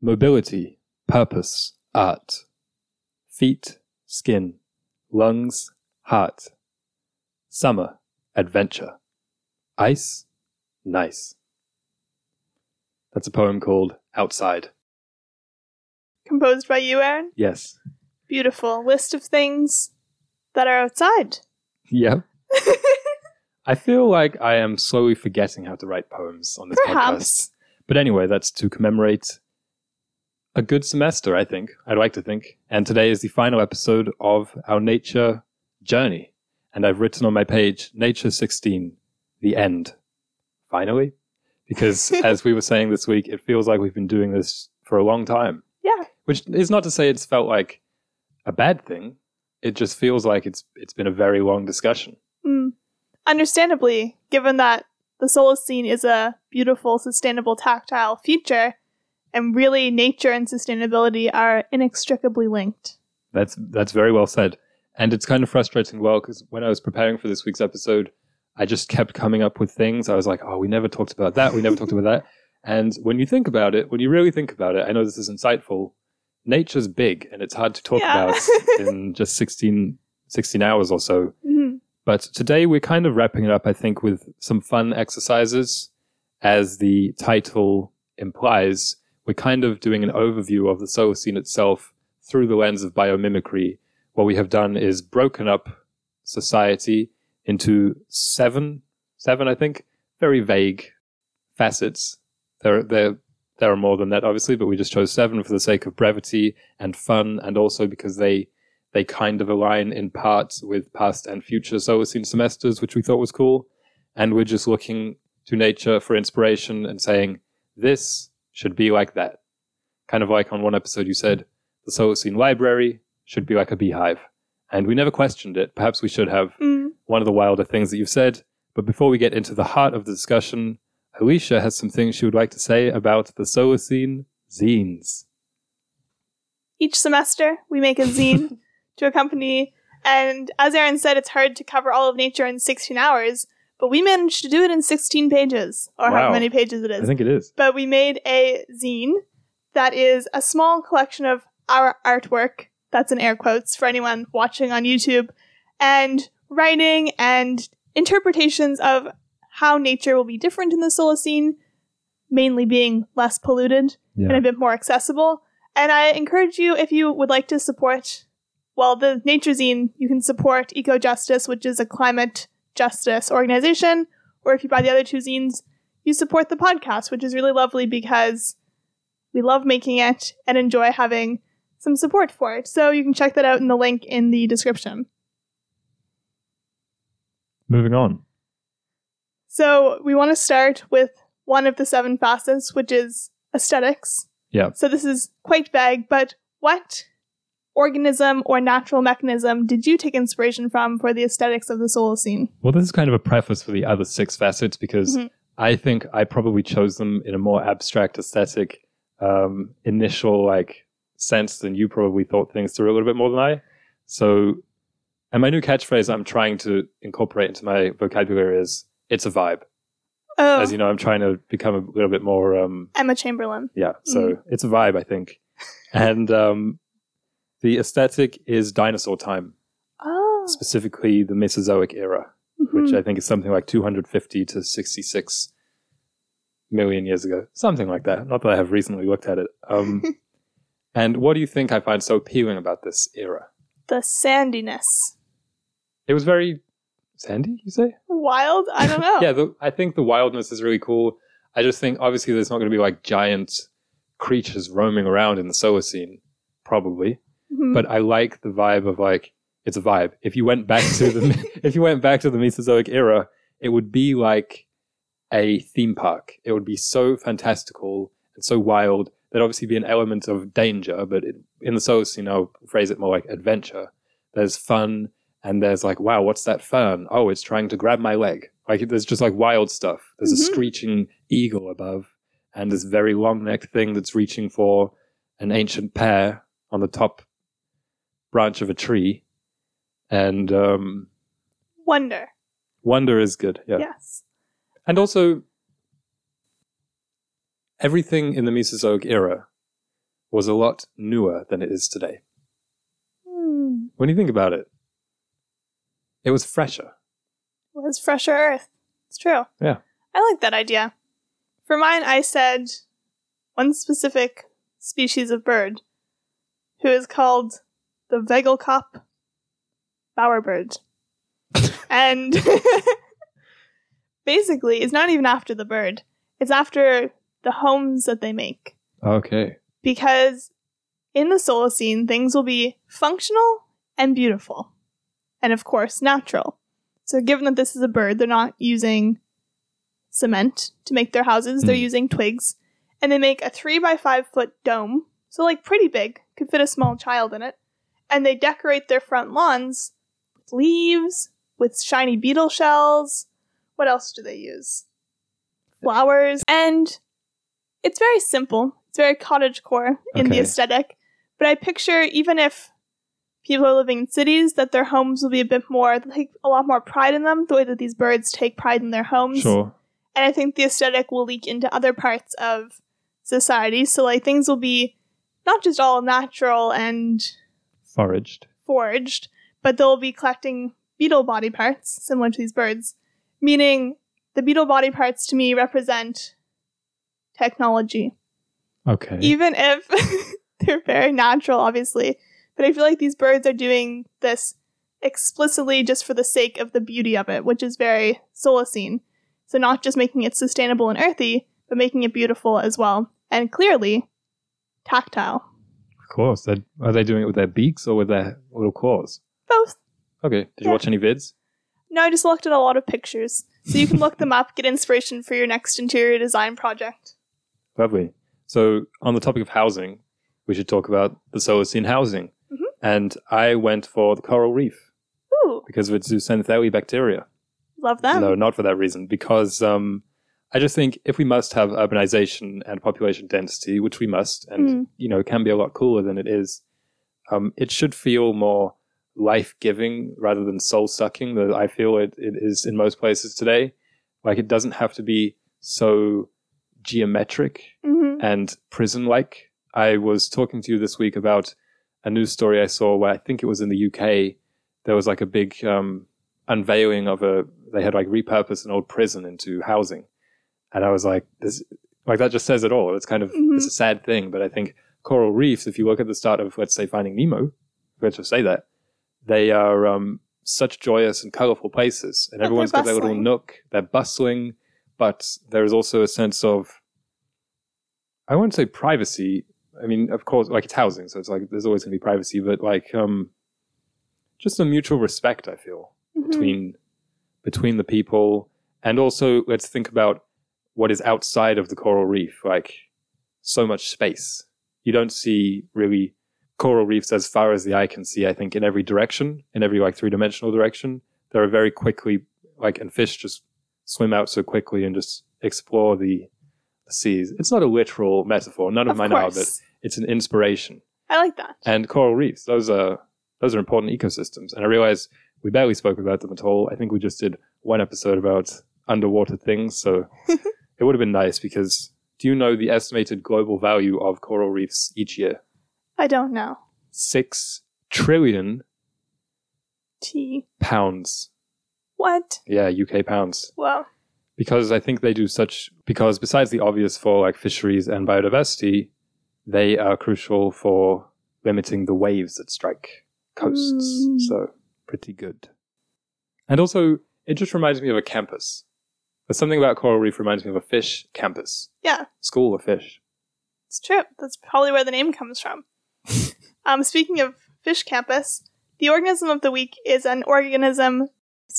mobility, purpose, art, feet, skin, lungs, heart, summer, adventure, ice, nice. That's a poem called Outside. Composed by you, Aaron. Yes. Beautiful list of things that are outside. Yep. I feel like I am slowly forgetting how to write poems on this podcast. But anyway, that's to commemorate a good semester, I think. I'd like to think. And today is the final episode of our nature journey. And I've written on my page, Nature 16, the end. Finally. Because as we were saying this week, it feels like we've been doing this for a long time. Yeah. Which is not to say it's felt like a bad thing. It just feels like it's it's been a very long discussion. Mm. Understandably, given that the Solacene is a beautiful, sustainable, tactile feature, and really nature and sustainability are inextricably linked. That's that's very well said. And it's kind of frustrating, well, because when I was preparing for this week's episode, I just kept coming up with things. I was like, oh, we never talked about that. We never talked about that. And when you think about it, when you really think about it, I know this is insightful. Nature's big and it's hard to talk Yeah. about in just 16, 16 hours or so. Mhm. But today we're kind of wrapping it up, I think, with some fun exercises. As the title implies, we're kind of doing an overview of the Solacene itself through the lens of biomimicry. What we have done is broken up society into seven, seven, I think, very vague facets. There, there, there are more than that, obviously, but we just chose seven for the sake of brevity and fun, and also because they they kind of align in part with past and future Solacene semesters, which we thought was cool. And we're just looking to nature for inspiration and saying, this should be like that. Kind of like on one episode you said, the Solacene library should be like a beehive. And we never questioned it. Perhaps we should have Mm. one of the wilder things that you've said. But before we get into the heart of the discussion, Alicia has some things she would like to say about the Solacene zines. Each semester, we make a zine to accompany, and as Aaron said, it's hard to cover all of nature in 16 hours, but we managed to do it in 16 pages, or Wow. how many pages it is. I think it is. but we made a zine that is a small collection of our artwork. That's in air quotes for anyone watching on YouTube, and writing and interpretations of how nature will be different in the Solacene, mainly being less polluted and a bit more accessible. And I encourage you, if you would like to support, well, the Nature Zine, you can support Ecojustice, which is a climate justice organization, or if you buy the other two zines, you support the podcast, which is really lovely because we love making it and enjoy having some support for it. So you can check that out in the link in the description. Moving on. So we want to start with one of the seven facets, which is aesthetics. Yeah. So this is quite vague, but what organism or natural mechanism did you take inspiration from for the aesthetics of the Solacene? Well, this is kind of a preface for the other six facets because Mhm. I think I probably chose them in a more abstract aesthetic um, initial like sense than you probably thought things through a little bit more than I. So, and my new catchphrase I'm trying to incorporate into my vocabulary is "it's a vibe." Oh, As you know, I'm trying to become a little bit more um, Emma Chamberlain. yeah. So it's a vibe, I think, and um, the aesthetic is dinosaur time, Oh, specifically the Mesozoic era. which mhm. I think is something like 250 to 66 million years ago. Something like that. Not that I have recently looked at it. Um, and what do you think I find so appealing about this era? the sandiness. It was very sandy, you say? Wild? I don't know. Yeah, the, I think the wildness is really cool. I just think obviously there's not going to be like giant creatures roaming around in the Solacene, probably. Mhm. But I like the vibe of like it's a vibe. If you went back to the if you went back to the Mesozoic era, it would be like a theme park. It would be so fantastical and so wild. There'd obviously be an element of danger, but it, in the solar you I'll phrase it more like adventure. There's fun, and there's like, wow, what's that fern? Oh, it's trying to grab my leg. Like there's just like wild stuff. There's a Mhm. screeching eagle above, and this very long necked thing that's reaching for an ancient pear on the top branch of a tree. And um, Wonder. wonder is good. Yeah. Yes. And also, everything in the Mesozoic era was a lot newer than it is today. Hmm. When you think about it, it was fresher. Was fresher Earth. It's true. Yeah. I like that idea. For mine, I said one specific species of bird who is called the Vogelkop bowerbird. and basically, it's not even after the bird, it's after the homes that they make. Okay. Because in the Solacene, things will be functional and beautiful. And of course, natural. So, given that this is a bird, they're not using cement to make their houses, they're Hmm. using twigs. And they make a three by five foot dome. So, like, pretty big, could fit a small child in it. And they decorate their front lawns with leaves, with shiny beetle shells. What else do they use? Flowers. And it's very simple. It's very cottage core in the aesthetic. But I picture even if people are living in cities, that their homes will be a bit more, take a lot more pride in them, the way that these birds take pride in their homes. Sure. And I think the aesthetic will leak into other parts of society. So, like, things will be not just all natural and Foraged. foraged, but they'll be collecting beetle body parts, similar to these birds, meaning the beetle body parts to me represent technology. Okay. Even if they're very natural, obviously. But I feel like these birds are doing this explicitly just for the sake of the beauty of it, which is very Solacene. So not just making it sustainable and earthy, but making it beautiful as well. And clearly, tactile. Course. They're, they doing it with their beaks or with their little claws? Both. Okay. Did you Yeah. watch any vids? No, I just looked at a lot of pictures. So you can look them up, get inspiration for your next interior design project. Lovely. So, on the topic of housing, we should talk about the Solacene housing. Mhm. And I went for the coral reef Ooh, because of its zooxanthellae bacteria. love them. No, not for that reason. Because um, I just think if we must have urbanization and population density, which we must, and Mm. you know, can be a lot cooler than it is, um, it should feel more life giving rather than soul sucking. That I feel it, it is in most places today. Like it doesn't have to be so geometric hmm and prison like. I was talking to you this week about a news story I saw where I think it was in the UK. There was like a big um, unveiling of a, they had like repurposed an old prison into housing. And I was like, this, like that just says it all. It's kind of, Mhm. it's a sad thing. But I think coral reefs, if you look at the start of, let's say, Finding Nemo, let's just say that, they are um, such joyous and colorful places. And But everyone's got their little nook. They're bustling, but there is also a sense of, I won't say privacy. I mean, of course, like it's housing, so it's like there's always going to be privacy, but like um, just a mutual respect. I feel Mhm. between between the people, and also let's think about what is outside of the coral reef. Like so much space. You don't see really coral reefs as far as the eye can see. I think in every direction, in every like three dimensional direction, there are very quickly like and fish just swim out so quickly and just explore the, the seas. It's not a literal metaphor. None of, Of mine are, but it's an inspiration. I like that. And coral reefs, those are those are important ecosystems. And I realize we barely spoke about them at all. I think we just did one episode about underwater things, so it would have been nice because do you know the estimated global value of coral reefs each year? I don't know. Six trillion T. pounds. What? Yeah, UK pounds. Well, because I think they do such because besides the obvious for like fisheries and biodiversity, they are crucial for limiting the waves that strike coasts. Mm. So pretty good. And also, it just reminds me of a campus. There's something about coral reef reminds me of a fish campus, yeah, school of fish. it's true. That's probably where the name comes from. um, speaking of fish campus, the organism of the week is an organism,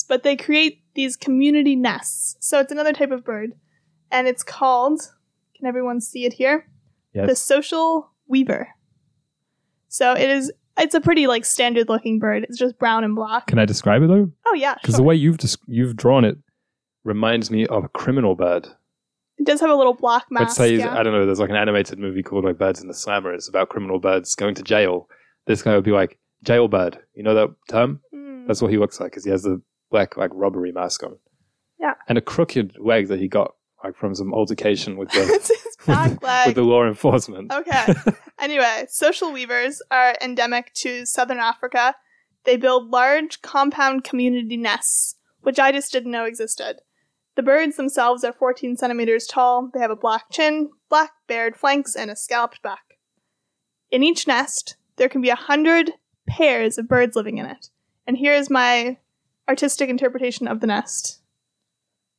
but they create these community nests. So it's another type of bird, and it's called. Can everyone see it here? Yes. The social weaver. So it is. It's a pretty like standard looking bird. It's just brown and black. Can I describe it though? Oh yeah, Because sure. the way you've des- you've drawn it reminds me of a criminal bird. it does have a little black mask. Let's say yeah. I don't know. There's like an animated movie called like Birds in the Slammer. It's about criminal birds going to jail. This guy would be like jailbird. You know that term? Mm. That's what he looks like because he has the black like robbery mask on. Yeah. And a crooked leg that he got like from some altercation with the his back with the law enforcement. Okay. Anyway, social weavers are endemic to southern Africa. They build large compound community nests, which I just didn't know existed. The birds themselves are 14 centimeters tall. They have a black chin, black bared flanks, and a scalloped back. In each nest, there can be a hundred pairs of birds living in it. And here is my artistic interpretation of the nest.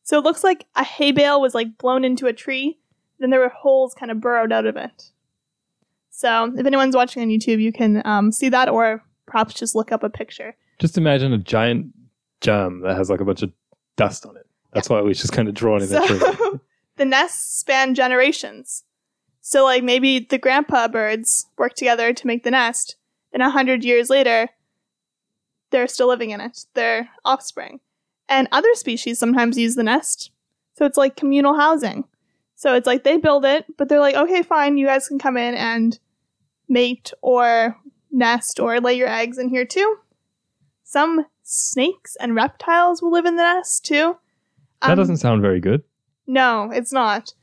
So it looks like a hay bale was like blown into a tree, then there were holes kind of burrowed out of it. So if anyone's watching on YouTube, you can um, see that, or perhaps just look up a picture. Just imagine a giant gem that has like a bunch of dust on it. That's why it was just kind of drawn in the tree. So the nests span generations. So like maybe the grandpa birds work together to make the nest, and a hundred years later, they're still living in it. Their offspring, and other species sometimes use the nest. So it's like communal housing. So it's like they build it, but they're like, okay, fine, you guys can come in and mate or nest or lay your eggs in here too. Some snakes and reptiles will live in the nest too. That Um, doesn't sound very good. no, it's not.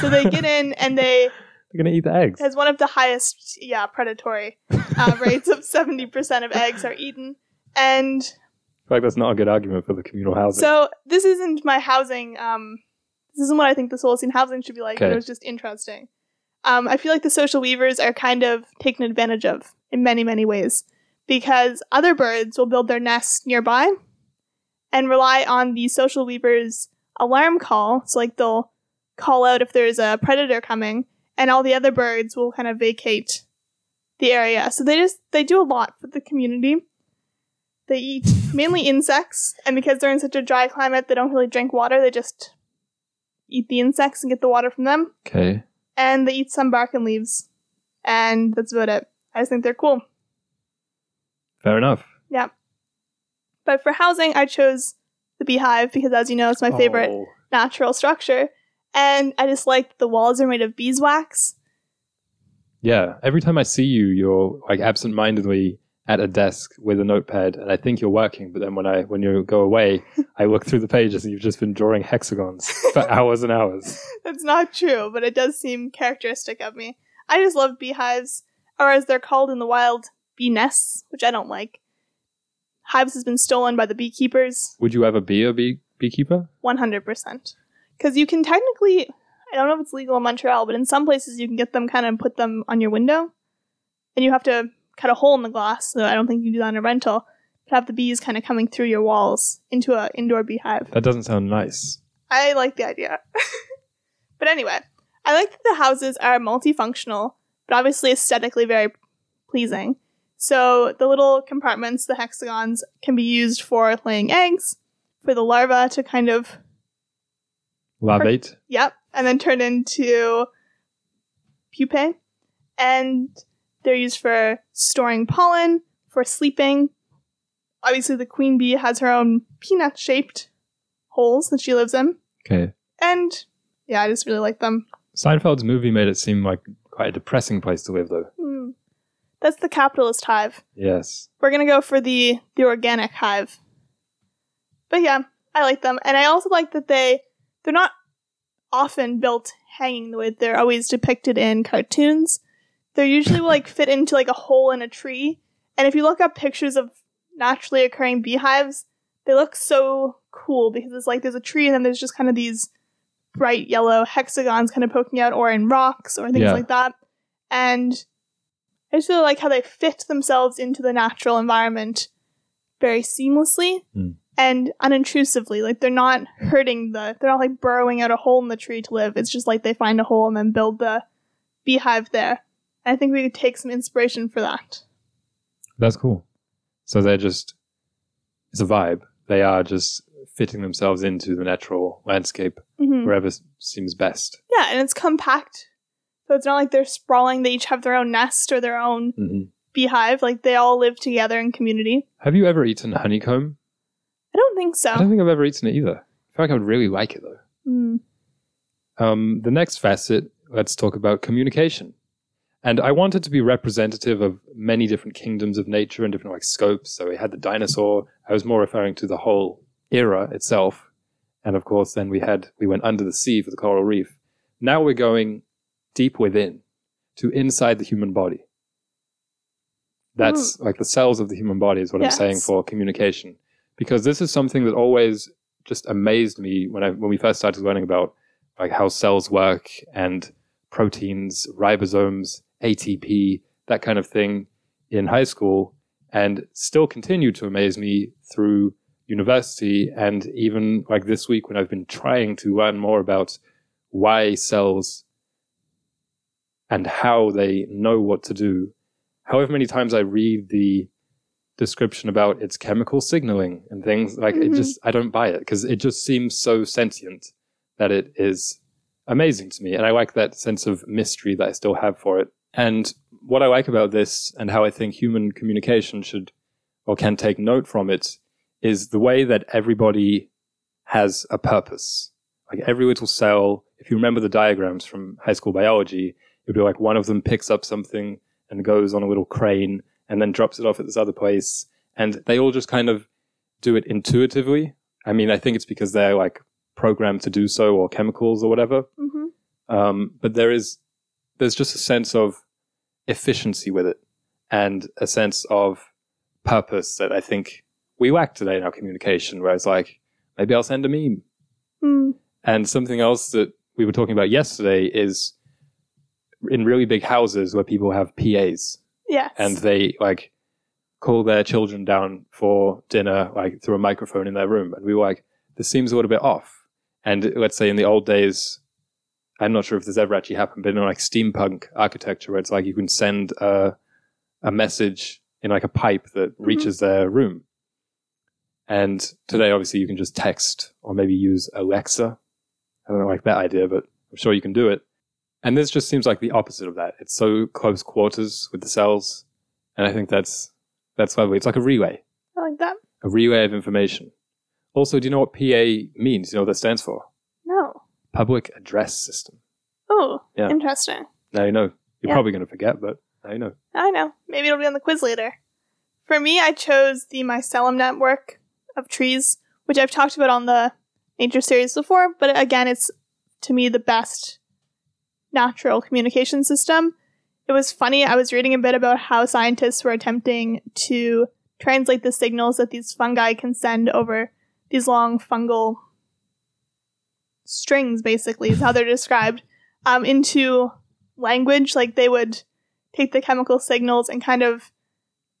So they get in and they They're gonna eat the eggs. has one of the highest, yeah, predatory uh, rates of seventy percent of eggs are eaten. And I feel like that's not a good argument for the communal housing. so this isn't my housing. Um, this isn't what I think the Solacene housing should be like. Okay. it was just interesting. Um, I feel like the social weavers are kind of taken advantage of in many, many ways because other birds will build their nests nearby and rely on the social weavers' alarm call. So, like, they'll call out if there's a predator coming, and all the other birds will kind of vacate the area. So they just they do a lot for the community. They eat mainly insects, and because they're in such a dry climate, they don't really drink water. They just eat the insects and get the water from them okay. and they eat some bark and leaves. And that's about it. I just think they're cool. Fair enough. Yeah. But for housing, I chose the beehive because, as you know, it's my favorite Oh, natural structure. And I just like the walls are made of beeswax. Yeah. Every time I see you, you're like absent-mindedly at a desk with a notepad, and I think you're working. But then when I when you go away, I look through the pages, and you've just been drawing hexagons for hours and hours. That's not true, but it does seem characteristic of me. I just love beehives, or as they're called in the wild, bee nests, which I don't like. Hives has been stolen by the beekeepers. Would you ever be a bee beekeeper? 100%. Because you can technically, I don't know if it's legal in Montreal, but in some places you can get them kind of put them on your window. And you have to cut a hole in the glass, so I don't think you can do that in a rental. But have the bees kind of coming through your walls into a indoor beehive. That doesn't sound nice. I like the idea. but anyway, I like that the houses are multifunctional, but obviously aesthetically very pleasing. So the little compartments, the hexagons, can be used for laying eggs, for the larva to kind of Larvate. Yep. And then turn into pupae. And they're used for storing pollen, for sleeping. Obviously, the queen bee has her own peanut shaped holes that she lives in. Okay. And yeah, I just really like them. Seinfeld's movie made it seem like quite a depressing place to live, though. Hmm. That's the capitalist hive. Yes. We're gonna go for the the organic hive. But yeah, I like them, and I also like that they they're not often built hanging the way they're always depicted in cartoons. They're usually like fit into like a hole in a tree, and if you look up pictures of naturally occurring beehives, they look so cool because it's like there's a tree and then there's just kind of these bright yellow hexagons kind of poking out, or in rocks or things Yeah. like that, and I just really like how they fit themselves into the natural environment very seamlessly Mm. and unintrusively. Like they're not hurting the, they're not like burrowing out a hole in the tree to live. It's just like they find a hole and then build the beehive there. And I think we could take some inspiration for that. That's cool. So they're just, it's a vibe. They are just fitting themselves into the natural landscape hmm wherever seems best. Yeah, and it's compact. So it's not like they're sprawling. They each have their own nest or their own hmm beehive. Like they all live together in community. Have you ever eaten honeycomb? I don't think so. I don't think I've ever eaten it either. I feel like I would really like it though. Mm. Um, the next facet, let's talk about communication. And I wanted to be representative of many different kingdoms of nature and different like scopes. So we had the dinosaur. I was more referring to the whole era itself. And of course, then we had, we went under the sea for the coral reef. Now we're going deep within to inside the human body. That's hmm. like the cells of the human body is what Yes. I'm saying for communication. Because this is something that always just amazed me when I when we first started learning about like how cells work and proteins, ribosomes, ATP, that kind of thing in high school and still continue to amaze me through university and even like this week when I've been trying to learn more about why cells and how they know what to do. However many times I read the description about its chemical signaling and things like it Mhm. just I don't buy it because it just seems so sentient that it is amazing to me and I like that sense of mystery that I still have for it. And what I like about this and how I think human communication should or can take note from it is the way that everybody has a purpose. Like every little cell, if you remember the diagrams from high school biology, it'd be like one of them picks up something and goes on a little crane and then drops it off at this other place. And they all just kind of do it intuitively. I mean, I think it's because they're like programmed to do so or chemicals or whatever. hmm Um, but there is, there's just a sense of efficiency with it and a sense of purpose that I think we lack today in our communication, where it's like, maybe I'll send a meme. Mm. And something else that we were talking about yesterday is in really big houses where people have PAs Yes. and they like call their children down for dinner like through a microphone in their room. And we were like, this seems a little bit off. And let's say in the old days, I'm not sure if this ever actually happened, but in like steampunk architecture where it's like you can send a, a message in like a pipe that mm-hmm. reaches their room. And today, obviously, you can just text or maybe use Alexa. I don't like that idea, but I'm sure you can do it. And this just seems like the opposite of that. It's so close quarters with the cells. And I think that's, that's lovely. It's like a relay, I like that. a relay of information. Also, do you know what PA means? Do you know what that stands for? No. Public Address System. Oh, Yeah. interesting. Now you know. You're Yeah. probably going to forget, but now you know. I know. Maybe it'll be on the quiz later. For me, I chose the mycelium network of trees, which I've talked about on the nature series before, but again, it's to me the best natural communication system. It was funny, I was reading a bit about how scientists were attempting to translate the signals that these fungi can send over these long fungal strings, basically, is how they're described, um, into language. Like they would take the chemical signals and kind of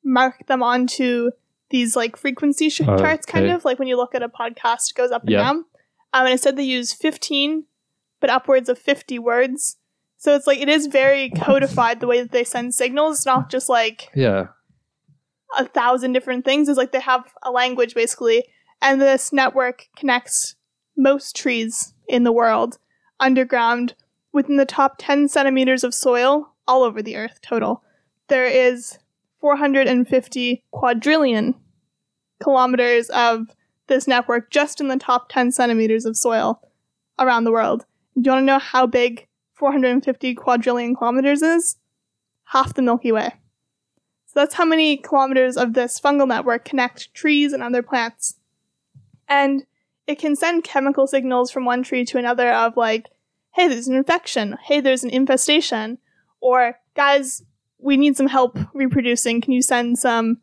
mark them onto these like frequency sh- Oh, charts, kind okay. of like when you look at a podcast, it goes up and Yeah. down. Um, and it said they use 15, but upwards of 50 words. So it's like it is very codified the way that they send signals. It's not just like Yeah. a thousand different things. It's like they have a language basically, and this network connects most trees in the world underground within the top 10 centimeters of soil all over the earth total. There is 450 quadrillion kilometers of this network just in the top 10 centimeters of soil around the world. Do you want to know how big 450 quadrillion kilometers is? Half the Milky Way. So that's how many kilometers of this fungal network connect trees and other plants. And it can send chemical signals from one tree to another of like, hey, there's an infection. Hey, there's an infestation. Or, guys, we need some help reproducing. Can you send some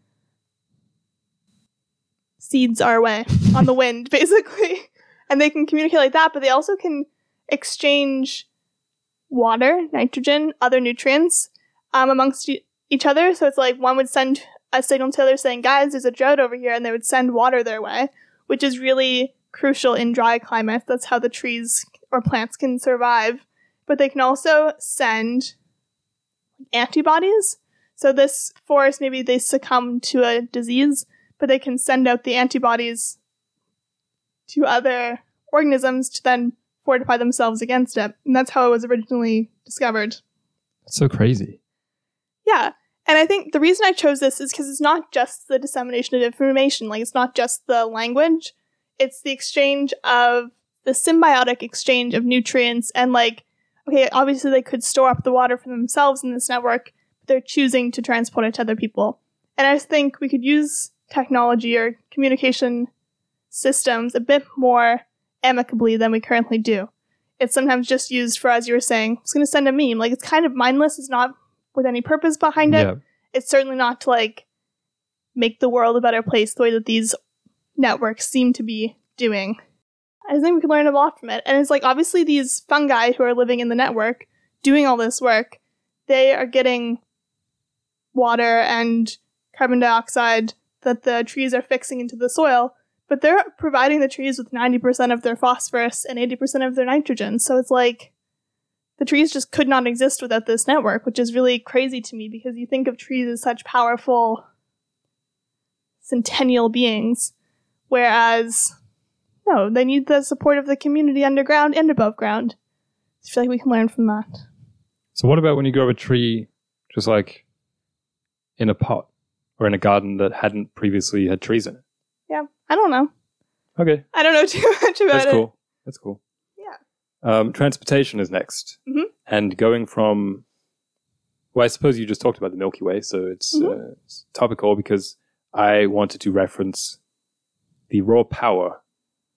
seeds our way on the wind, basically? And they can communicate like that, but they also can exchange water, nitrogen, other nutrients um, amongst each other. So it's like one would send a signal to the other saying, guys, there's a drought over here, and they would send water their way, which is really crucial in dry climates. That's how the trees or plants can survive. But they can also send antibodies. So this forest, maybe they succumb to a disease, but they can send out the antibodies to other organisms to then fortify themselves against it. And that's how it was originally discovered. That's so crazy. Yeah. And I think the reason I chose this is because it's not just the dissemination of information, like it's not just the language, it's the exchange of the symbiotic exchange of nutrients and like okay, obviously they could store up the water for themselves in this network, but they're choosing to transport it to other people. And I just think we could use technology or communication systems a bit more amicably than we currently do. It's sometimes just used for, as you were saying, it's going to send a meme. Like it's kind of mindless. It's not with any purpose behind it. Yeah. It's certainly not to like make the world a better place the way that these networks seem to be doing. I think we can learn a lot from it. And it's like obviously these fungi who are living in the network doing all this work, they are getting water and carbon dioxide that the trees are fixing into the soil, but they're providing the trees with 90% of their phosphorus and 80% of their nitrogen. So it's like the trees just could not exist without this network, which is really crazy to me because you think of trees as such powerful centennial beings, whereas no, they need the support of the community underground and above ground. I feel like we can learn from that. So what about when you grow a tree just like in a pot or in a garden that hadn't previously had trees in it? I don't know. Okay, I don't know too much about it. that's it. cool. That's cool. Yeah. Um, transportation is next, Mhm. and going from. Well, I suppose you just talked about the Milky Way, so it's, Mhm. uh, it's topical because I wanted to reference the raw power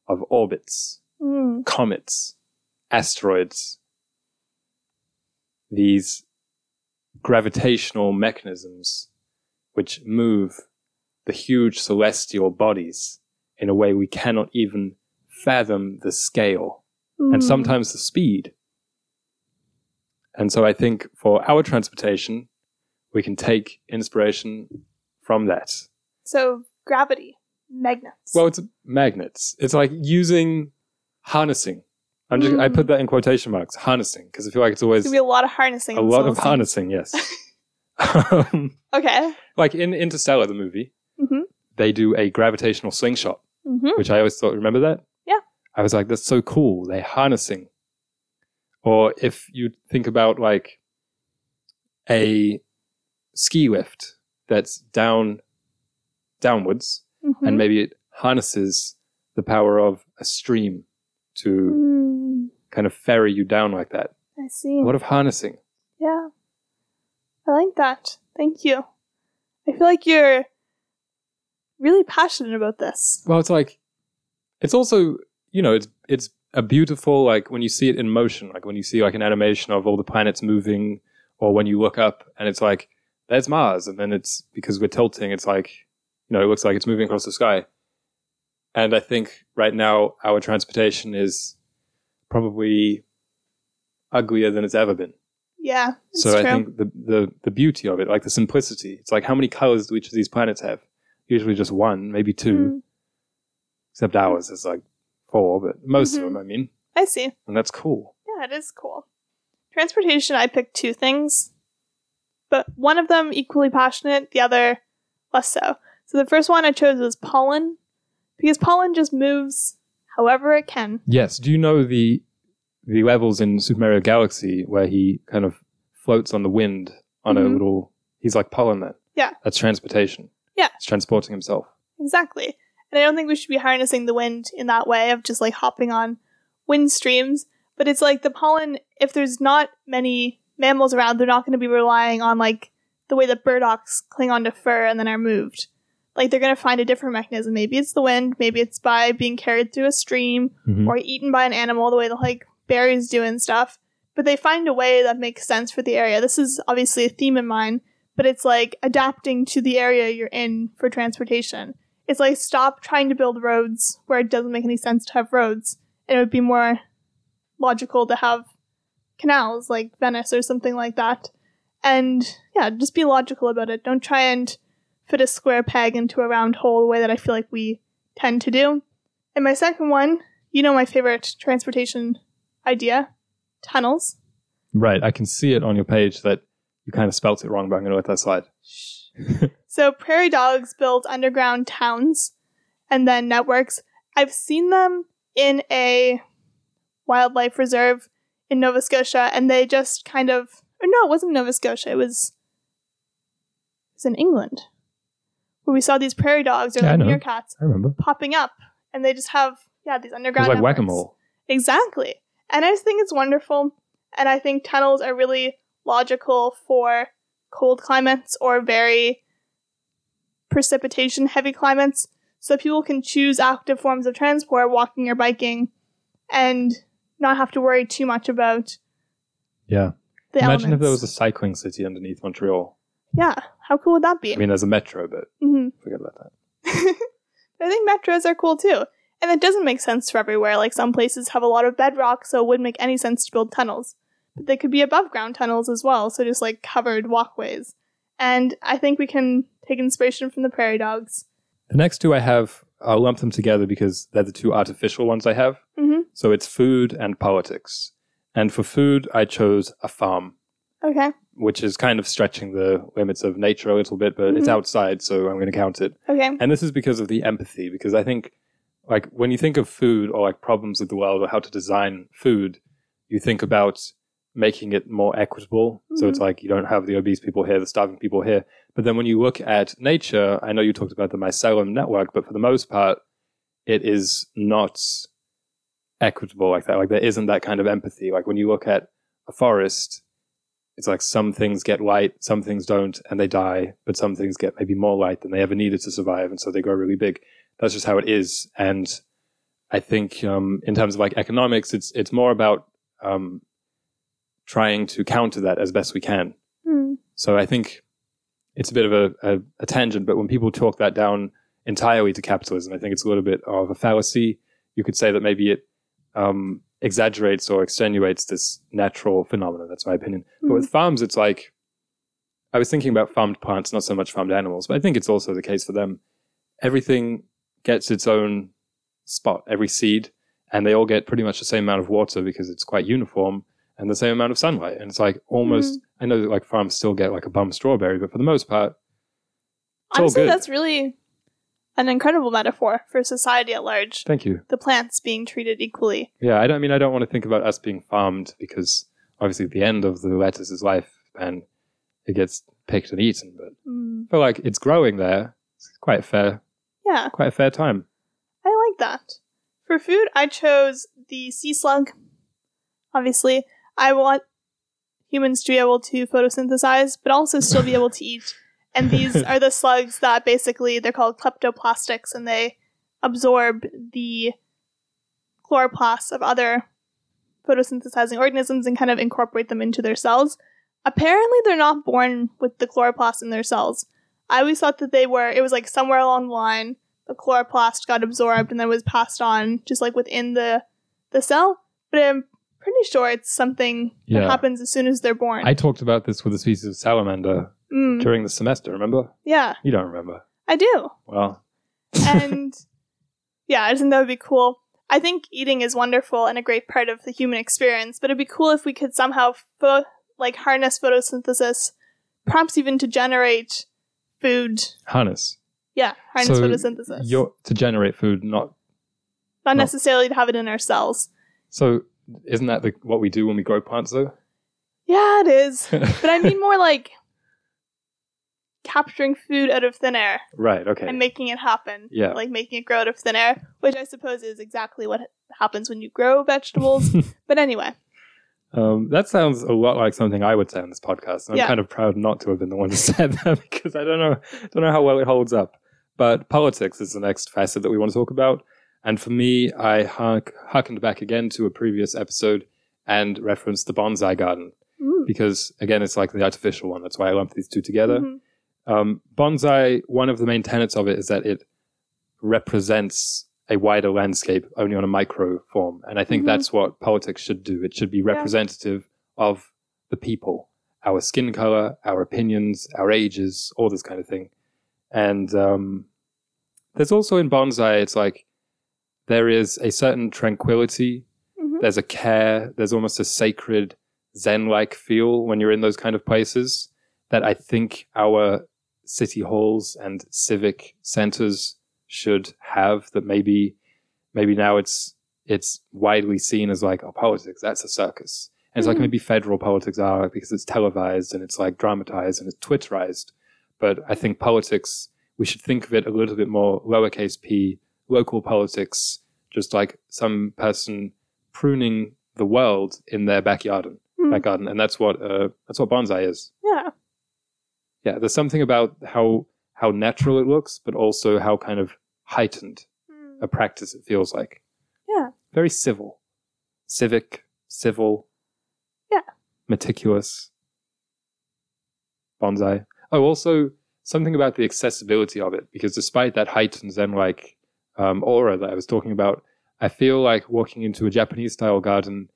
of orbits, Mm, comets, asteroids, these gravitational mechanisms which move the huge celestial bodies in a way we cannot even fathom the scale and mm. sometimes the speed. And so I think for our transportation, we can take inspiration from that. So gravity, magnets. Well, it's magnets. It's like using harnessing. I'm just, I Mm. put that in quotation marks, harnessing, because I feel like it's always There's gonna be a lot of harnessing. a lot of harnessing, yes. um, Okay. like in Interstellar, the movie, Mhm. they do a gravitational slingshot, hmm which I always thought, remember that? Yeah. I was like, that's so cool. They're harnessing. Or if you think about like a ski lift that's down, downwards, Mm-hmm. and maybe it harnesses the power of a stream to Mm, kind of ferry you down like that. I see. What of harnessing. Yeah. I like that. Thank you. I feel like you're really passionate about this. Well, it's like it's also you know it's it's a beautiful like when you see it in motion, like when you see like an animation of all the planets moving, or when you look up and it's like there's Mars, and then it's because we're tilting, it's like you know it looks like it's moving across the sky. And I think right now our transportation is probably uglier than it's ever been. Yeah. It's so true. I think the, the the beauty of it, like the simplicity, it's like how many colors do each of these planets have? Usually just one, maybe two, Mm, except ours is like four, but most Mhm. of them, I mean, I see. and that's cool. Yeah, it is cool. Transportation, I picked two things, but one of them equally passionate, the other less so. So the first one I chose was pollen, because pollen just moves however it can. Yes. Do you know the the levels in Super Mario Galaxy where he kind of floats on the wind on a Mhm. little? He's like pollen then. Yeah. That's transportation. Yeah. It's transporting himself. Exactly. And I don't think we should be harnessing the wind in that way of just like hopping on wind streams. But it's like the pollen, if there's not many mammals around, they're not going to be relying on like the way that burdocks cling onto fur and then are moved. Like they're going to find a different mechanism. Maybe it's the wind, maybe it's by being carried through a stream Mhm. or eaten by an animal the way that like berries do and stuff. But they find a way that makes sense for the area. This is obviously a theme in mine, but it's like adapting to the area you're in for transportation. It's like stop trying to build roads where it doesn't make any sense to have roads. And it would be more logical to have canals like Venice or something like that. And yeah, just be logical about it. Don't try and fit a square peg into a round hole the way that I feel like we tend to do. And my second one, you know my favorite transportation idea tunnels. Right. I can see it on your page that you kind of spelt it wrong, but I'm going to let that slide. So prairie dogs build underground towns and then networks. I've seen them in a wildlife reserve in Nova Scotia and they just kind of or no, it wasn't Nova Scotia, it was it was in England. Where we saw these prairie dogs or Yeah, I like know. meerkats I remember. popping up and they just have yeah, these It underground was like whack a mole. Exactly. And I just think it's wonderful. And I think tunnels are really logical for cold climates or very precipitation heavy climates. So people can choose active forms of transport, walking or biking, and not have to worry too much about Yeah. Imagine if there was a cycling city underneath Montreal. yeah, how cool would that be? I mean, there's a metro, but hmm forget about that. I think metros are cool too. And it doesn't make sense for everywhere. Like some places have a lot of bedrock, so it wouldn't make any sense to build tunnels. But they could be above ground tunnels as well, so just like covered walkways. And I think we can take inspiration from the prairie dogs. The next two I have, I'll lump them together because they're the two artificial ones I have. hmm So it's food and politics. And for food, I chose a farm, Okay. which is kind of stretching the limits of nature a little bit, but it's Mhm. outside, so I'm going to count it. Okay. And this is because of the empathy, because I think, like, when you think of food or like problems with the world or how to design food, you think about making it more equitable. So it's like you don't have the obese people here, the starving people here. But then when you look at nature, I know you talked about the mycelium network, but for the most part, it is not equitable like that. Like there isn't that kind of empathy. Like when you look at a forest, it's like some things get light, some things don't, and they die, but some things get maybe more light than they ever needed to survive, and so they grow really big. That's just how it is. And I think um, in terms of like economics, it's it's more about um, trying to counter that as best we can. Hmm. So I think it's a bit of a, a, a tangent, but when people talk that down entirely to capitalism, I think it's a little bit of a fallacy. You could say that maybe it um, exaggerates or extenuates this natural phenomenon. That's my opinion. But with farms, it's like I was thinking about farmed plants, not so much farmed animals, but I think it's also the case for them. Everything gets its own spot, every seed, and they all get pretty much the same amount of water because it's quite uniform and the same amount of sunlight. And it's like almost, I know that like farms still get like a bum strawberry, but for the most part, it's all Honestly, good. that's really an incredible metaphor for society at large. Thank you. The plants being treated equally. Yeah, I don't I mean I don't want to think about us being farmed because obviously at the end of the lettuce's life and it gets picked and eaten. But Hmm. but like it's growing there. It's quite fair, Yeah, quite a fair time. I like that. For food, I chose the sea slug. Obviously, I want humans to be able to photosynthesize, but also still be able to eat. And these are the slugs that basically they're called kleptoplastics, and they absorb the chloroplasts of other photosynthesizing organisms and kind of incorporate them into their cells. Apparently, they're not born with the chloroplast in their cells. I always thought that they were. It was like somewhere along the line, the chloroplast got absorbed and then was passed on, just like within the the cell. But I'm pretty sure it's something that Yeah. happens as soon as they're born. I talked about this with a species of salamander Mm, during the semester. Remember? yeah, You don't remember? I do. Well, and yeah, I just think that would be cool. I think eating is wonderful and a great part of the human experience, but it'd be cool if we could somehow pho- like harness photosynthesis, perhaps even to generate food. harness. Yeah, harness So photosynthesis. You're to generate food, not Not no. necessarily to have it in our cells. so. Isn't that the, what we do when we grow plants, though? Yeah, it is. but I mean more like capturing food out of thin air right. Okay. and making it happen. Yeah. Like making it grow out of thin air, which I suppose is exactly what happens when you grow vegetables. but anyway, Um, that sounds a lot like something I would say on this podcast. and I'm Yeah. kind of proud not to have been the one who said that because I don't know, don't know how well it holds up. But politics is the next facet that we want to talk about. And for me, I hark, harkened back again to a previous episode and referenced the bonsai garden Mm. because, again, it's like the artificial one. That's why I lumped these two together. Mhm. Um, bonsai, one of the main tenets of it is that it represents a wider landscape only on a micro form. And I think Mhm. that's what politics should do. It should be representative of the people, our skin color, our opinions, our ages, all this kind of thing. And um, there's also in bonsai, it's like there is a certain tranquility, Mhm. there's a care, there's almost a sacred Zen like feel when you're in those kind of places that I think our city halls and civic centers should have that maybe maybe now it's it's widely seen as like oh politics that's a circus and it's like Mhm. maybe federal politics are because it's televised and it's like dramatized and it's twitterized but i think politics we should think of it a little bit more lowercase p local politics just like some person pruning the world in their backyard Hmm. back garden and that's what uh, that's what bonsai is Yeah. yeah there's something about how how natural it looks but also how kind of heightened Mm. a practice it feels like Yeah. very civil civic, civil, Yeah. meticulous, bonsai. Oh, also something about the accessibility of it, because despite that heightened Zen like um, aura that I was talking about, I feel like walking into a Japanese style garden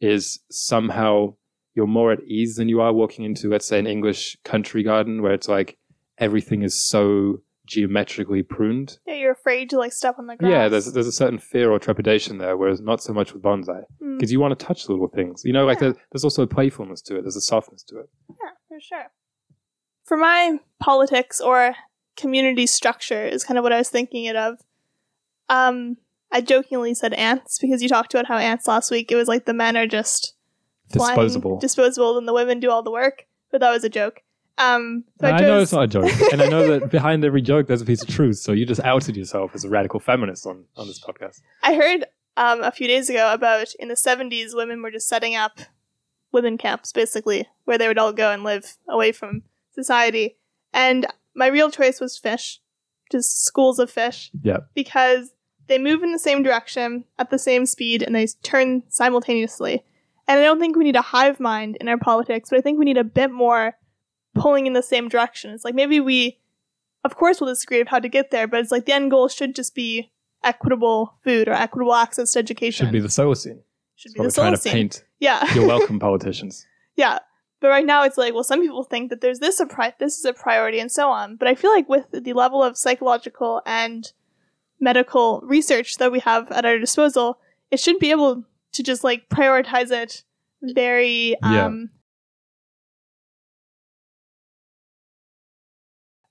is somehow you're more at ease than you are walking into, let's say, an English country garden where it's like everything is so geometrically pruned. Yeah, you're afraid to like step on the grass. Yeah, there's there's a certain fear or trepidation there, whereas not so much with bonsai Mm, because you want to touch little things. You know, like Yeah. there, there's also a playfulness to it. There's a softness to it. yeah, for sure. For my politics or community structure is kind of what I was thinking it of. Um, I jokingly said ants because you talked about how ants last week. It was like the men are just flying- Disposable. disposable, and the women do all the work. But that was a joke. Um, so I, I chose, know it's not a joke, and I know that behind every joke there's a piece of truth. So you just outed yourself as a radical feminist on on this podcast. I heard um, a few days ago about in the 70s, women were just setting up women camps, basically, where they would all go and live away from society. And my real choice was fish, just schools of fish. Yeah. Because they move in the same direction at the same speed and they turn simultaneously. And I don't think we need a hive mind in our politics, but I think we need a bit more pulling in the same direction. It's like maybe we, of course, we'll disagree of how to get there, but it's like the end goal should just be equitable food or equitable access to education. Should be the Solacene. Should That's be the to Solacene. paint. Yeah, You're welcome, politicians. yeah. But right now, it's like, well, some people think that there's this a pri- this is a priority, and so on. But I feel like with the level of psychological and medical research that we have at our disposal, it should be able to just like prioritize it very Yeah. um,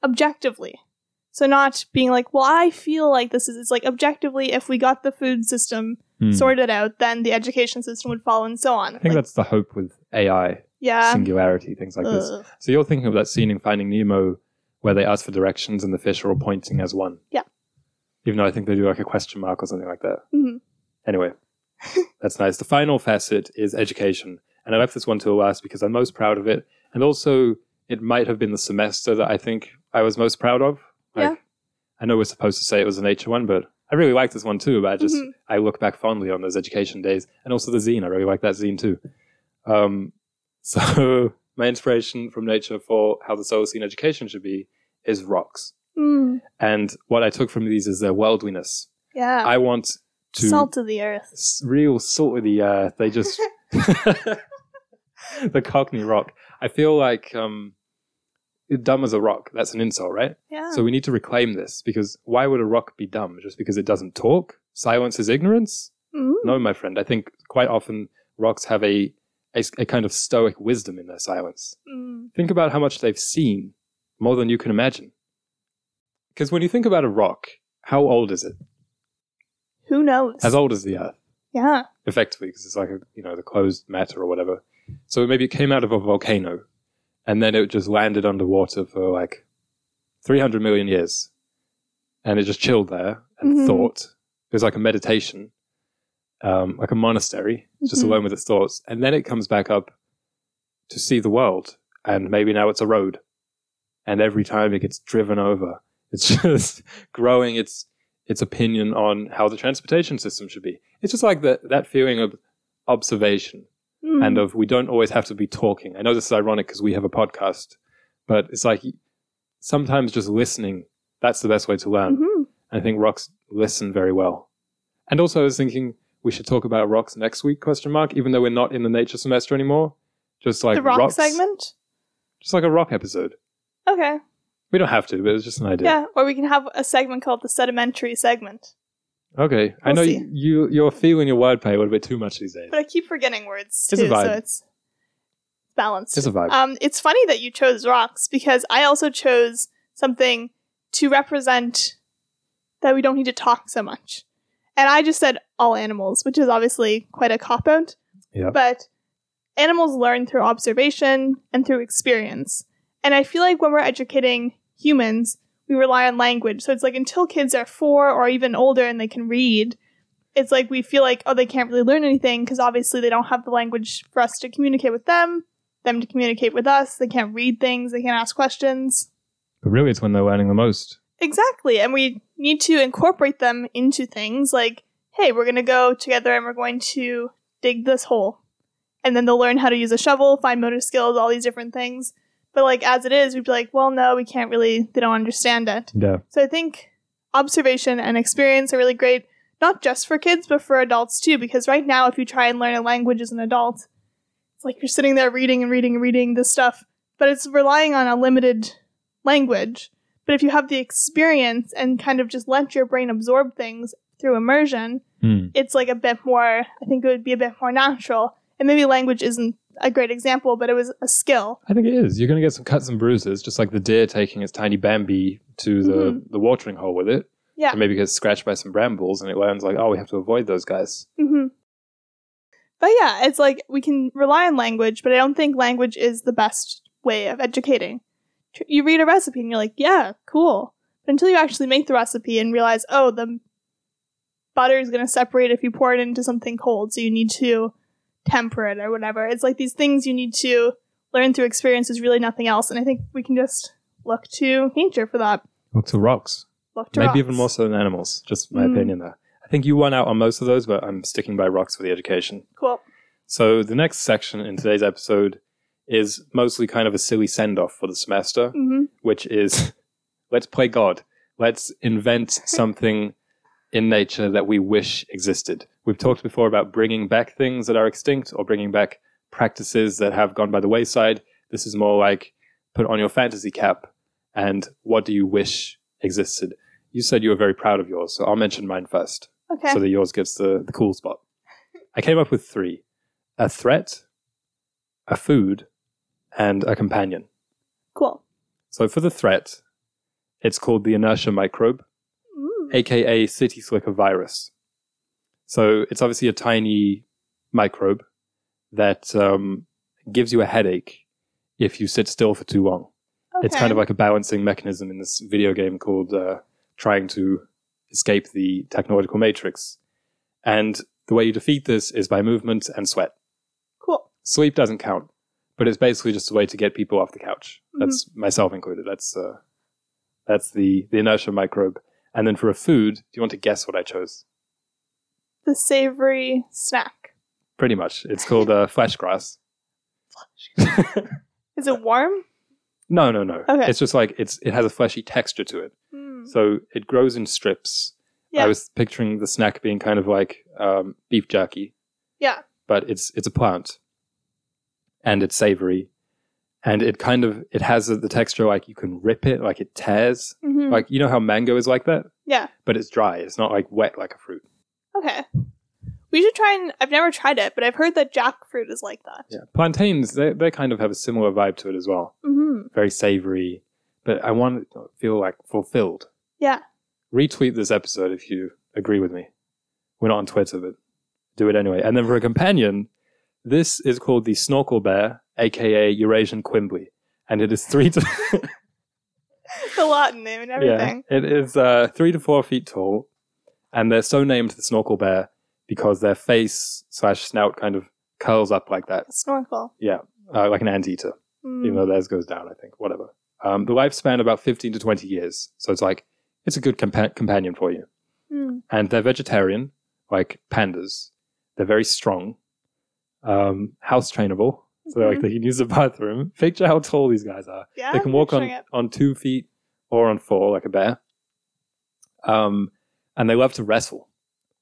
objectively. So not being like, well, I feel like this is. It's like objectively, if we got the food system Hmm. sorted out, then the education system would follow, and so on. I think Like, that's the hope with AI, yeah. singularity, things like this. So you're thinking of that scene in Finding Nemo where they ask for directions and the fish are all pointing as one. Yeah. Even though I think they do like a question mark or something like that. Mhm. Anyway, that's nice. The final facet is education. And I left this one till last because I'm most proud of it. And also, it might have been the semester that I think I was most proud of. Yeah. I know we're supposed to say it was a nature one, but I really like this one too. But I just, Mhm. I look back fondly on those education days. And also the zine. I really like that zine too. Um, so, my inspiration from nature for how the Solacene education should be is rocks. Mm, And what I took from these is their worldliness. yeah. I want to Salt of the earth. real salt of the earth. They just the Cockney rock. I feel like um, dumb as a rock. That's an insult, right? Yeah. So we need to reclaim this because why would a rock be dumb just because it doesn't talk? Silence is ignorance. Mm, No, my friend. I think quite often rocks have a a kind of stoic wisdom in their silence. mm, Think about how much they've seen, more than you can imagine. Because when you think about a rock, how old is it? Who knows? As old as the Earth. yeah. effectively because it's like a, you know the closed matter or whatever. So maybe it came out of a volcano, and then it just landed underwater for like 300 million years, and it just chilled there and Mhm. thought. It was like a meditation, um, like a monastery, just Mhm. alone with its thoughts, and then it comes back up to see the world, and maybe now it's a road, and every time it gets driven over, it's just growing its its opinion on how the transportation system should be. It's just like that that feeling of observation Mm, and of we don't always have to be talking. I know this is ironic because we have a podcast, but it's like sometimes just listening. That's the best way to learn. mhm. I think rocks listen very well. And also, I was thinking we should talk about rocks next week? Question mark. Even though we're not in the nature semester anymore, just like the rock rocks, segment. just like a rock episode. Okay. We don't have to, but it's just an idea. Yeah. Or we can have a segment called the sedimentary segment. Okay, I We'll know see. you you're feeling your wordplay a little bit too much these days. But I keep forgetting words It's a too, so it's balanced. It's a vibe. Um, it's funny that you chose rocks because I also chose something to represent that we don't need to talk so much. And I just said all animals, which is obviously quite a cop out. Yeah. But animals learn through observation and through experience. And I feel like when we're educating humans, we rely on language. So it's like until kids are four or even older and they can read, it's like we feel like, oh, they can't really learn anything because obviously they don't have the language for us to communicate with them, them to communicate with us. They can't read things, they can't ask questions. But really, it's when they're learning the most. Exactly. And we need to incorporate them into things like, hey, we're going to go together and we're going to dig this hole. And then they'll learn how to use a shovel, fine motor skills, all these different things. But like as it is, we'd be like, well, no, we can't really, they don't understand it. Yeah. So I think observation and experience are really great, not just for kids, but for adults too. Because right now, if you try and learn a language as an adult, it's like you're sitting there reading and reading and reading this stuff, but it's relying on a limited language. But if you have the experience and kind of just let your brain absorb things through immersion, Hmm. it's like a bit more, I think it would be a bit more natural. And maybe language isn't a great example, but it was a skill. I think it is. You're going to get some cuts and bruises, just like the deer taking its tiny Bambi to the, Mhm. the watering hole with it. Yeah. And maybe gets scratched by some brambles and it learns, like, oh, we have to avoid those guys. hmm But yeah, it's like we can rely on language, but I don't think language is the best way of educating. You read a recipe and you're like, yeah, cool. But until you actually make the recipe and realize, oh, the butter is going to separate if you pour it into something cold, so you need to temper it or whatever. It's like these things you need to learn through experience is really nothing else. And I think we can just look to nature for that. Look to rocks. Look to Maybe even more so than animals. Just my Mm. opinion there. I think you won out on most of those, but I'm sticking by rocks for the education. Cool. So the next section in today's episode is mostly kind of a silly send off for the semester, hmm which is let's play God. Let's invent something in nature that we wish existed. We've talked before about bringing back things that are extinct or bringing back practices that have gone by the wayside. This is more like put on your fantasy cap and what do you wish existed? You said you were very proud of yours, so I'll mention mine first Okay. so that yours gets the, the cool spot. I came up with three a threat, a food, and a companion. cool. So for the threat, it's called the inertia microbe, Mm. aka city slicker virus. So it's obviously a tiny microbe that um, gives you a headache if you sit still for too long. It's kind of like a balancing mechanism in this video game called uh, trying to escape the technological matrix. And the way you defeat this is by movement and sweat. cool. Sleep doesn't count, but it's basically just a way to get people off the couch. Mhm. That's myself included. That's uh, that's the the inertia microbe. And then for a food, do you want to guess what I chose? The savory snack. Pretty much, it's called uh, flesh grass. Is it warm? no, no, no. Okay. It's just like it's it has a fleshy texture to it. Mm. So it grows in strips. Yeah. I was picturing the snack being kind of like um, beef jerky, Yeah. but it's it's a plant, and it's savory, and it kind of it has the texture like you can rip it, like it tears, Mhm. like you know how mango is like that, yeah. but it's dry. It's not like wet like a fruit. Okay. We should try and I've never tried it, but I've heard that jackfruit is like that. Yeah, plantains they they kind of have a similar vibe to it as well, Mm-hmm. very savory, but I want to feel like fulfilled. Yeah. Retweet this episode if you agree with me. We're not on Twitter, but do it anyway. And then for a companion, this is called the snorkel bear, aka Eurasian Quimbley, and it is three to The Latin name and everything. yeah, it is uh, three to four feet tall, and they're so named the snorkel bear because their face slash snout kind of curls up like that, Snorkel. uh, like an anteater. Mm. Even though theirs goes down, I think. Whatever. Um, the lifespan about fifteen to twenty years, so it's like it's a good compa- companion for you. Mm. and they're vegetarian, like pandas. They're very strong, um, house trainable, so like Mhm. they can use the bathroom. Picture how tall these guys are. Yeah. they can walk on it. on two feet or on four, like a bear. Um, and they love to wrestle.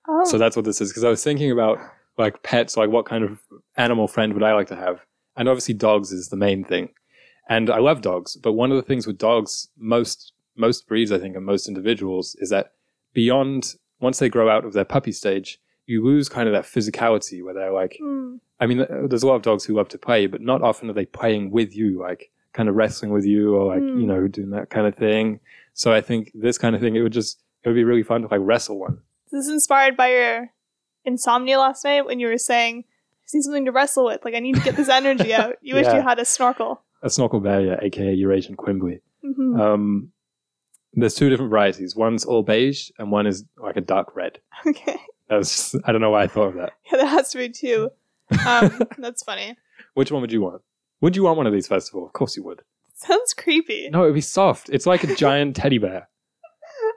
Oh. So that's what this is. Because I was thinking about like pets, like what kind of animal friend would I like to have? And obviously, dogs is the main thing. And I love dogs, but one of the things with dogs, most most breeds, I think, and most individuals, is that beyond once they grow out of their puppy stage, you lose kind of that physicality where they're like, Mm. I mean, there's a lot of dogs who love to play, but not often are they playing with you, like kind of wrestling with you or like, Mm. you know, doing that kind of thing. So I think this kind of thing, it would just, it would be really fun to like wrestle one. This is inspired by your insomnia last night when you were saying, I just need something to wrestle with. Like, I need to get this energy out. You wish Yeah. you had a snorkel. A snorkel bear, yeah, aka Eurasian Quimbley. hmm Um, there's two different varieties. One's all beige and one is like a dark red. okay. That's just, I don't know why I thought of that. Yeah, there has to be two. Um, that's funny. Which one would you want? Would you want one of these first of all? Of course you would. Sounds creepy. No, it'd be soft. It's like a giant teddy bear.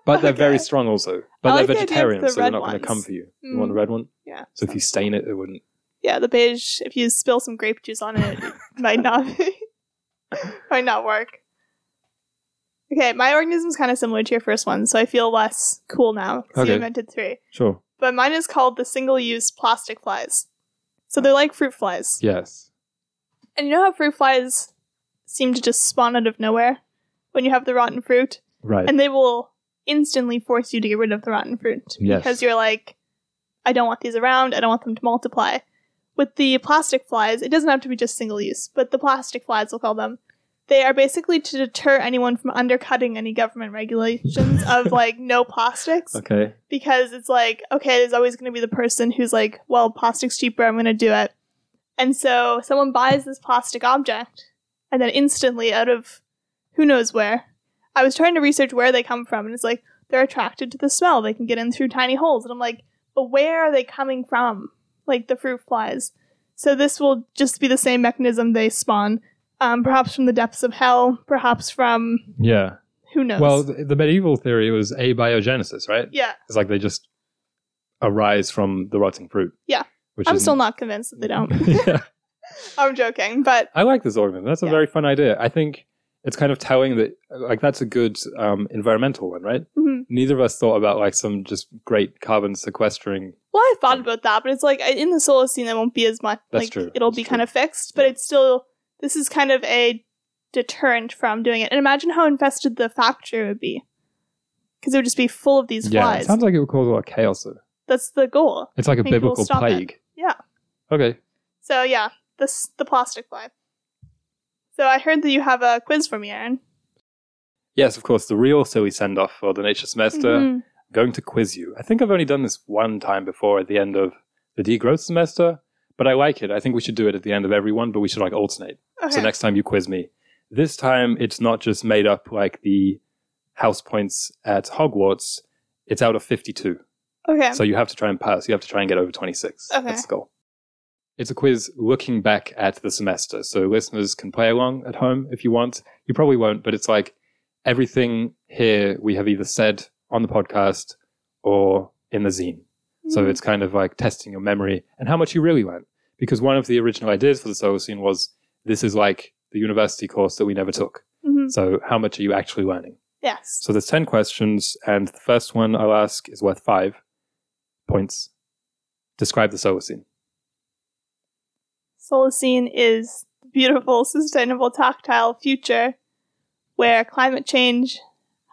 But they're very strong also. But like they're the idea of vegetarian, the so they're red not going to ones. come for you. You want Mm. the red one? Yeah. So if you stain it, it wouldn't. Yeah, the beige. If you spill some grape juice on it, it might not might not work. Okay, my organism is kind of similar to your first one, so I feel less cool now. 'cause Okay. You invented three, Sure. but mine is called the single-use plastic flies. So they're like fruit flies, Yes. and you know how fruit flies seem to just spawn out of nowhere when you have the rotten fruit, Right. and they will instantly force you to get rid of the rotten fruit Yes. because you're like, I don't want these around. I don't want them to multiply. With the plastic flies, it doesn't have to be just single use, but the plastic flies, we'll call them, they are basically to deter anyone from undercutting any government regulations of like no plastics okay. because it's like, okay, there's always going to be the person who's like, well, plastic's cheaper, I'm going to do it. And so someone buys this plastic object, and then instantly, out of who knows where, I was trying to research where they come from, and it's like, they're attracted to the smell. They can get in through tiny holes. And I'm like, but where are they coming from? Like the fruit flies. So this will just be the same mechanism they spawn. Um, perhaps from the depths of hell, perhaps from Yeah. who knows. Well, the, the medieval theory was abiogenesis, right? yeah, It's like they just arise from the rotting fruit. Yeah. Which I'm is still not convinced that they don't. yeah. I'm joking, but I like this organism. That's a Yeah. very fun idea. I think it's kind of telling that, like, that's a good um, environmental one, right? mhm. Neither of us thought about like some just great carbon sequestering. well, I thought about that, but it's like in the Solacene, it won't be as much. That's like true. it'll That's be true. kind of fixed, but Yeah. it's still. This is kind of a deterrent from doing it. And imagine how infested the factory would be, because it would just be full of these Yeah, flies. it sounds like it would cause a lot of chaos. Though. That's the goal. It's like a biblical stop it. plague. Yeah. Okay. So yeah, this the plastic fly. So I heard that you have a quiz for me, Aaron. Yes, of course. The real silly send off for the nature semester. Mhm. Going to quiz you. I think I've only done this one time before at the end of the degrowth semester, but I like it. I think we should do it at the end of every one, but we should like alternate. Okay. So next time you quiz me. This time it's not just made up like the house points at Hogwarts. It's out of 52. okay. So you have to try and pass. You have to try and get over 26. Okay. That's the goal. It's a quiz looking back at the semester. So listeners can play along at home if you want. You probably won't, but it's like everything here we have either said on the podcast or in the zine. So Mhm. it's kind of like testing your memory and how much you really learned. Because one of the original ideas for the Solacene was this is like the university course that we never took. Mhm. So how much are you actually learning? yes. So there's 10 questions, and the first one I'll ask is worth five points. Describe the Solacene. Solacene is the beautiful, sustainable, tactile future where climate change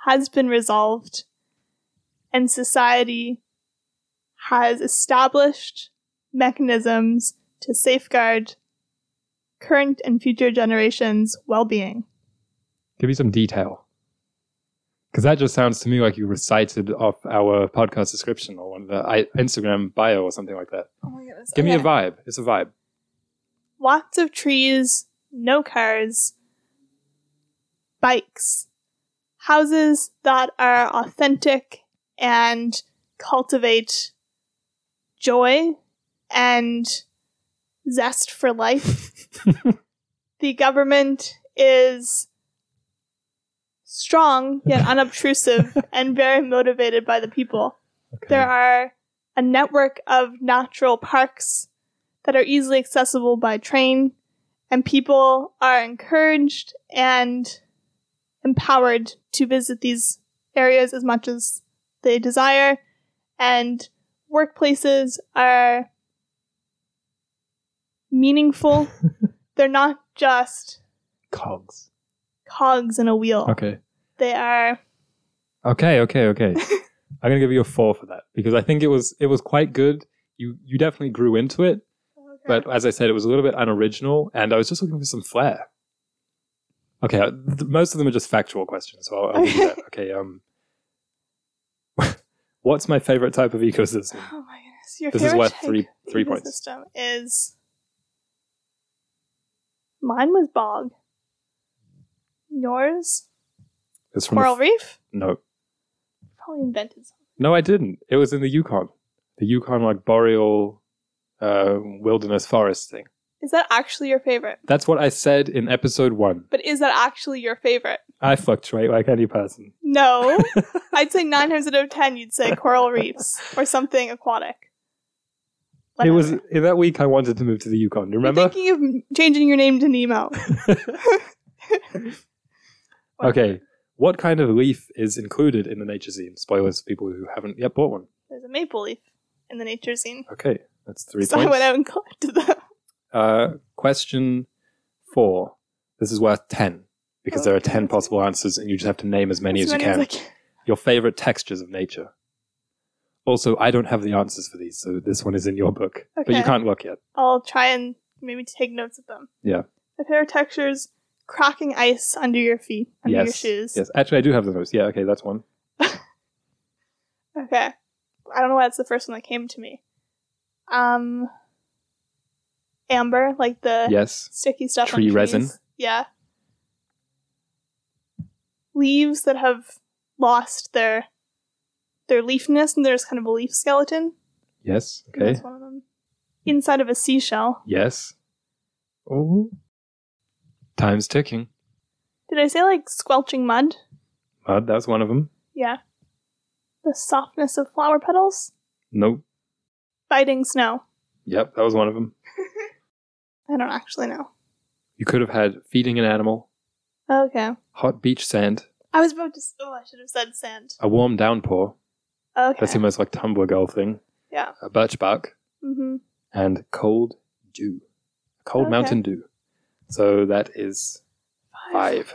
has been resolved and society has established mechanisms to safeguard current and future generations' well being. Give me some detail. Because that just sounds to me like you recited off our podcast description or one of the Instagram bio or something like that. Oh my goodness. Give me a vibe. It's a vibe. Lots of trees, no cars, bikes, houses that are authentic and cultivate joy and zest for life. the government is strong yet unobtrusive and very motivated by the people. Okay. There are a network of natural parks that are easily accessible by train, and people are encouraged and empowered to visit these areas as much as they desire. And workplaces are meaningful. They're not just Cogs. cogs in a wheel. Okay. They are Okay, okay, okay. I'm gonna give you a four for that because I think it was it was quite good. You you definitely grew into it, but as I said, it was a little bit unoriginal, and I was just looking for some flair. Okay, uh, th- most of them are just factual questions, so I'll, I'll you that. Okay, um, what's my favorite type of ecosystem? Oh my goodness. Your This is favorite worth three- three points. ecosystem is mine was bog. Yours? It's from Coral the, reef? no, Probably invented something. no, I didn't. It was in the Yukon, the Yukon like boreal uh, wilderness forest thing. Is that actually your favorite? That's what I said in episode one. But is that actually your favorite? I fluctuate like any person. No. I'd say nine times out of ten you'd say coral reefs or something aquatic. It was in that week I wanted to move to the Yukon. Remember? thinking of changing your name to Nemo. okay. What kind of leaf is included in the nature zine? Spoilers for people who haven't yet bought one. There's a maple leaf in the nature zine. Okay, that's three so I went out and collected them. Uh, question four. This is worth 10 because there are 10 possible answers and you just have to name as many As as you can. I can. Your favorite textures of nature. Also, I don't have the answers for these, so this one is in your book. But you can't look yet. I'll try and maybe take notes of them. Yeah. My favorite textures: cracking ice under your feet, under your shoes. Yes. Actually, I do have the notes. Yeah, okay, that's one. Okay. I don't know why that's the first one that came to me. Um, amber, like the Yes. sticky stuff. on Tree resin. Yeah. Leaves that have lost their their leafness and there's kind of a leaf skeleton. Yes. Okay. That's one of them. Inside of a seashell. Yes. Oh. Time's ticking. Did I say like squelching mud? Mud, that's one of them. Yeah. The softness of flower petals. Nope. Biting snow. Yep, that was one of them. I don't actually know. You could have had feeding an animal, Okay. hot beach sand, I was about to. s- Oh, I should have said sand. a warm downpour. Okay. That's the most like Tumblr girl thing. Yeah. A birch bark Mm-hmm. and cold dew. Cold Okay. mountain dew. So that is five.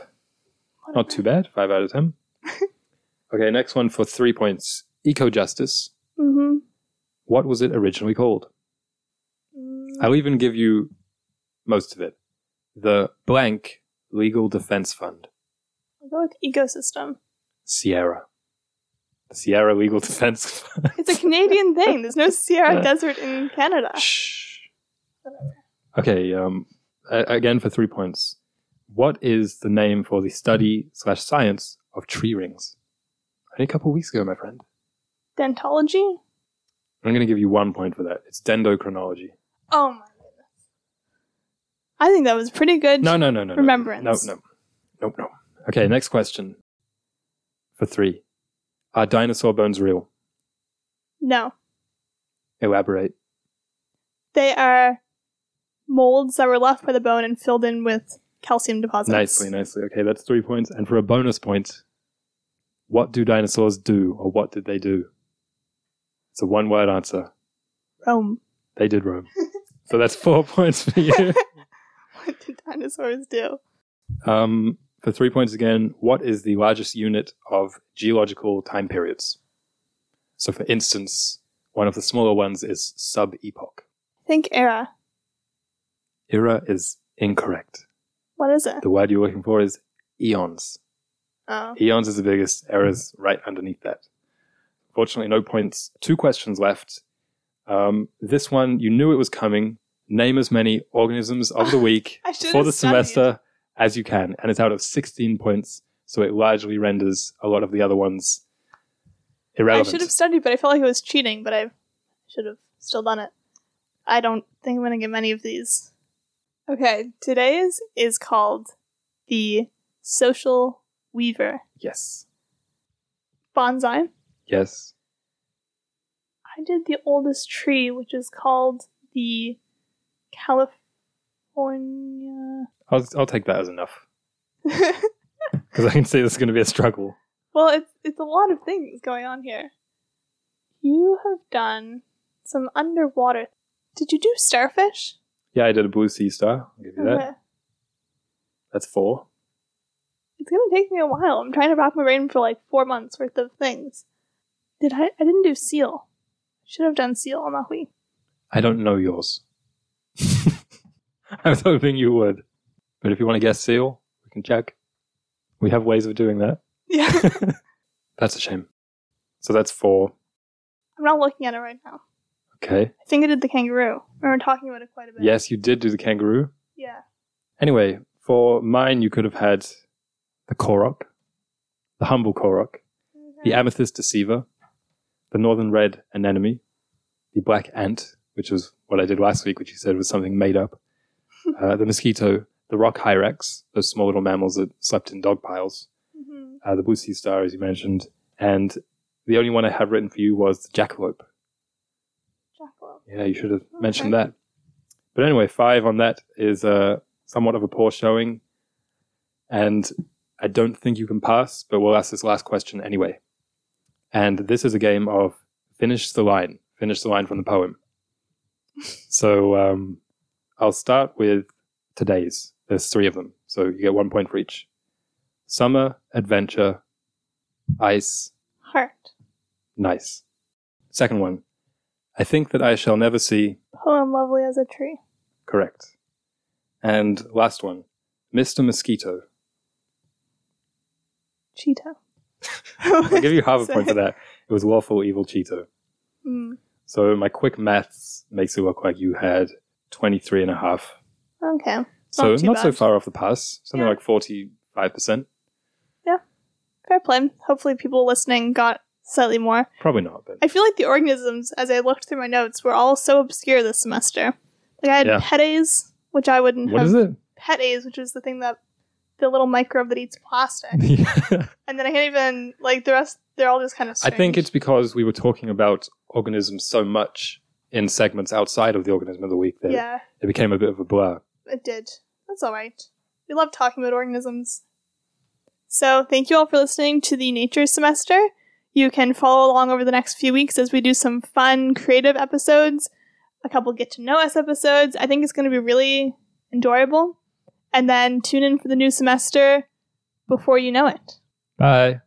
Not too bad. Five out of ten. okay, next one for three points. Ecojustice. Mm-hmm. What was it originally called? I'll even give you most of it. The blank legal defense fund. I'll go with ecosystem. Sierra. The Sierra Legal Defense Fund. It's a Canadian thing. There's no Sierra Desert in Canada. Shh. Okay, um, again for three points. What is the name for the study slash science of tree rings? Only a couple weeks ago, my friend. Dentology? I'm going to give you one point for that. It's dendrochronology. Oh my goodness. I think that was pretty good. No, no, no, no. no. Remembrance. No, no. Nope, no. Okay, next question. For three. Are dinosaur bones real? No. Elaborate. They are molds that were left by the bone and filled in with calcium deposits. Nicely, nicely. Okay, that's three points. And for a bonus point, what do dinosaurs do, or what did they do? It's a one word answer. Rome. They did Rome. so that's four points for you. What did dinosaurs do? Um, for three points again, what is the largest unit of geological time periods? So, for instance, one of the smaller ones is sub epoch. Think era. Era is incorrect. What is it? The word you're looking for is eons. Oh. Eons is the biggest. Era is right underneath that. Fortunately, no points. Two questions left. Um, this one, you knew it was coming. Name as many organisms of the week for the studied. semester as you can, and it's out of 16 points, so it largely renders a lot of the other ones irrelevant. I should have studied, but I felt like it was cheating, but I should have still done it. I don't think I'm going to get many of these. Okay, today's is called the Social Weaver Yes. Bonsai. Yes. I did the oldest tree, which is called the California. I'll, I'll take that as enough because I can see this is going to be a struggle. well, it's it's a lot of things going on here. You have done some underwater. Did you do starfish? Yeah, I did a blue sea star. I'll give you that. That's four. It's gonna take me a while. I'm trying to wrap my brain for like four months worth of things. Did I? I didn't do seal. Should have done seal on week. I don't know yours. I was hoping you would. But if you want to guess seal, we can check. We have ways of doing that. Yeah, That's a shame. So that's four. I'm not looking at it right now. Okay. I think I did the kangaroo. We were talking about it quite a bit. Yes, you did do the kangaroo. Yeah. Anyway, for mine, you could have had the korok, the humble korok, the amethyst deceiver, the northern red anemone, the black ant, which was what I did last week, which you said was something made up, uh, the mosquito, the rock hyrax, those small little mammals that slept in dog piles, hmm uh, the blue sea star, as you mentioned, and the only one I have written for you was the jackalope. Jackalope. Yeah, you should have mentioned that. But anyway, five on that is uh, somewhat of a poor showing. And I don't think you can pass, but we'll ask this last question anyway. And this is a game of finish the line, finish the line from the poem. so um, I'll start with today's. There's three of them. So you get one point for each summer, adventure, ice, Heart. nice. Second one. I think that I shall never see Poem lovely as a tree. Correct. And last one, Mr. Mosquito. Cheetah. I'll give you half a point for that. It was Lawful Evil Cheeto. Mm, So my quick maths makes it look like you had 23 and a half. okay. So too not so far off the pass. Something Yeah. like 45%. Yeah. Fair play. Hopefully, people listening got slightly more. Probably not, but I feel like the organisms, as I looked through my notes, were all so obscure this semester. Like I had Yeah. petes, which I wouldn't what have. is it? Petes, which is the thing that the little microbe that eats plastic. and then I can't even like the rest. They're all just kind of. I think it's because we were talking about organisms so much in segments outside of the organism of the week that yeah, it became a bit of a blur. it did. That's all right. We love talking about organisms. So thank you all for listening to the nature semester. You can follow along over the next few weeks as we do some fun, creative episodes, a couple get to know us episodes. I think it's going to be really enjoyable. And then tune in for the new semester before you know it. Bye.